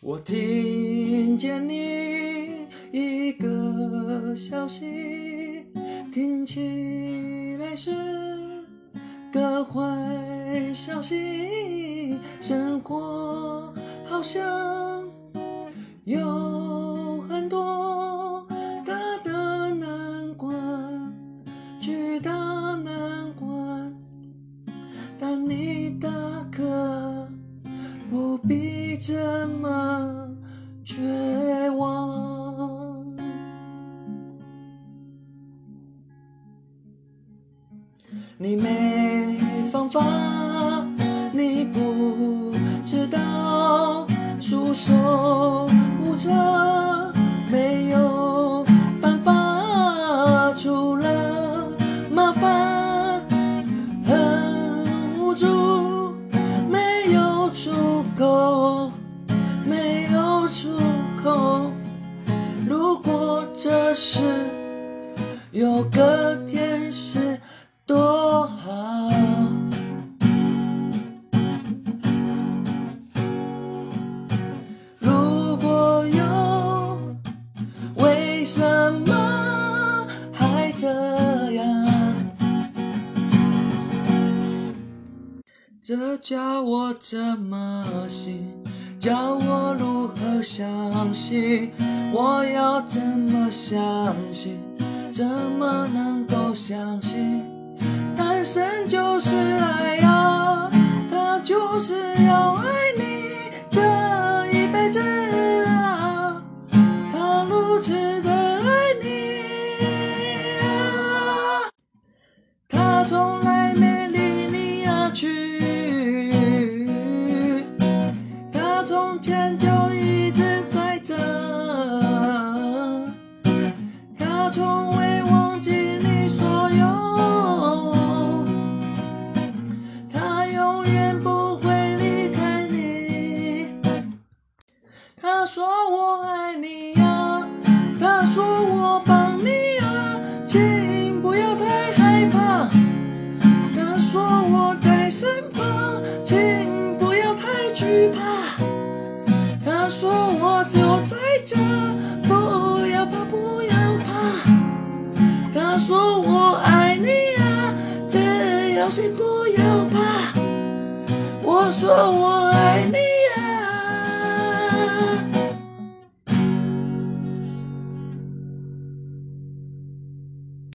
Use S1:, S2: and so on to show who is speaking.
S1: 我听见你一个消息，听起来是个坏消息，生活好像有很多大的难关，巨大难关，但你大可不必这么绝望。你没方法，出口，没有出口。如果这时有个天使，多好。如果有，为什么这叫我怎么信？叫我如何相信？我要怎么相信？怎么能够相信？单身就是爱呀，他就是要爱他从未忘记你所有。他永远不会离开你。他说我爱你呀，他说我帮你呀，请不要太害怕。他说我在身旁，请不要太惧怕。他说我就在这，你呀，只要心不要怕。我说我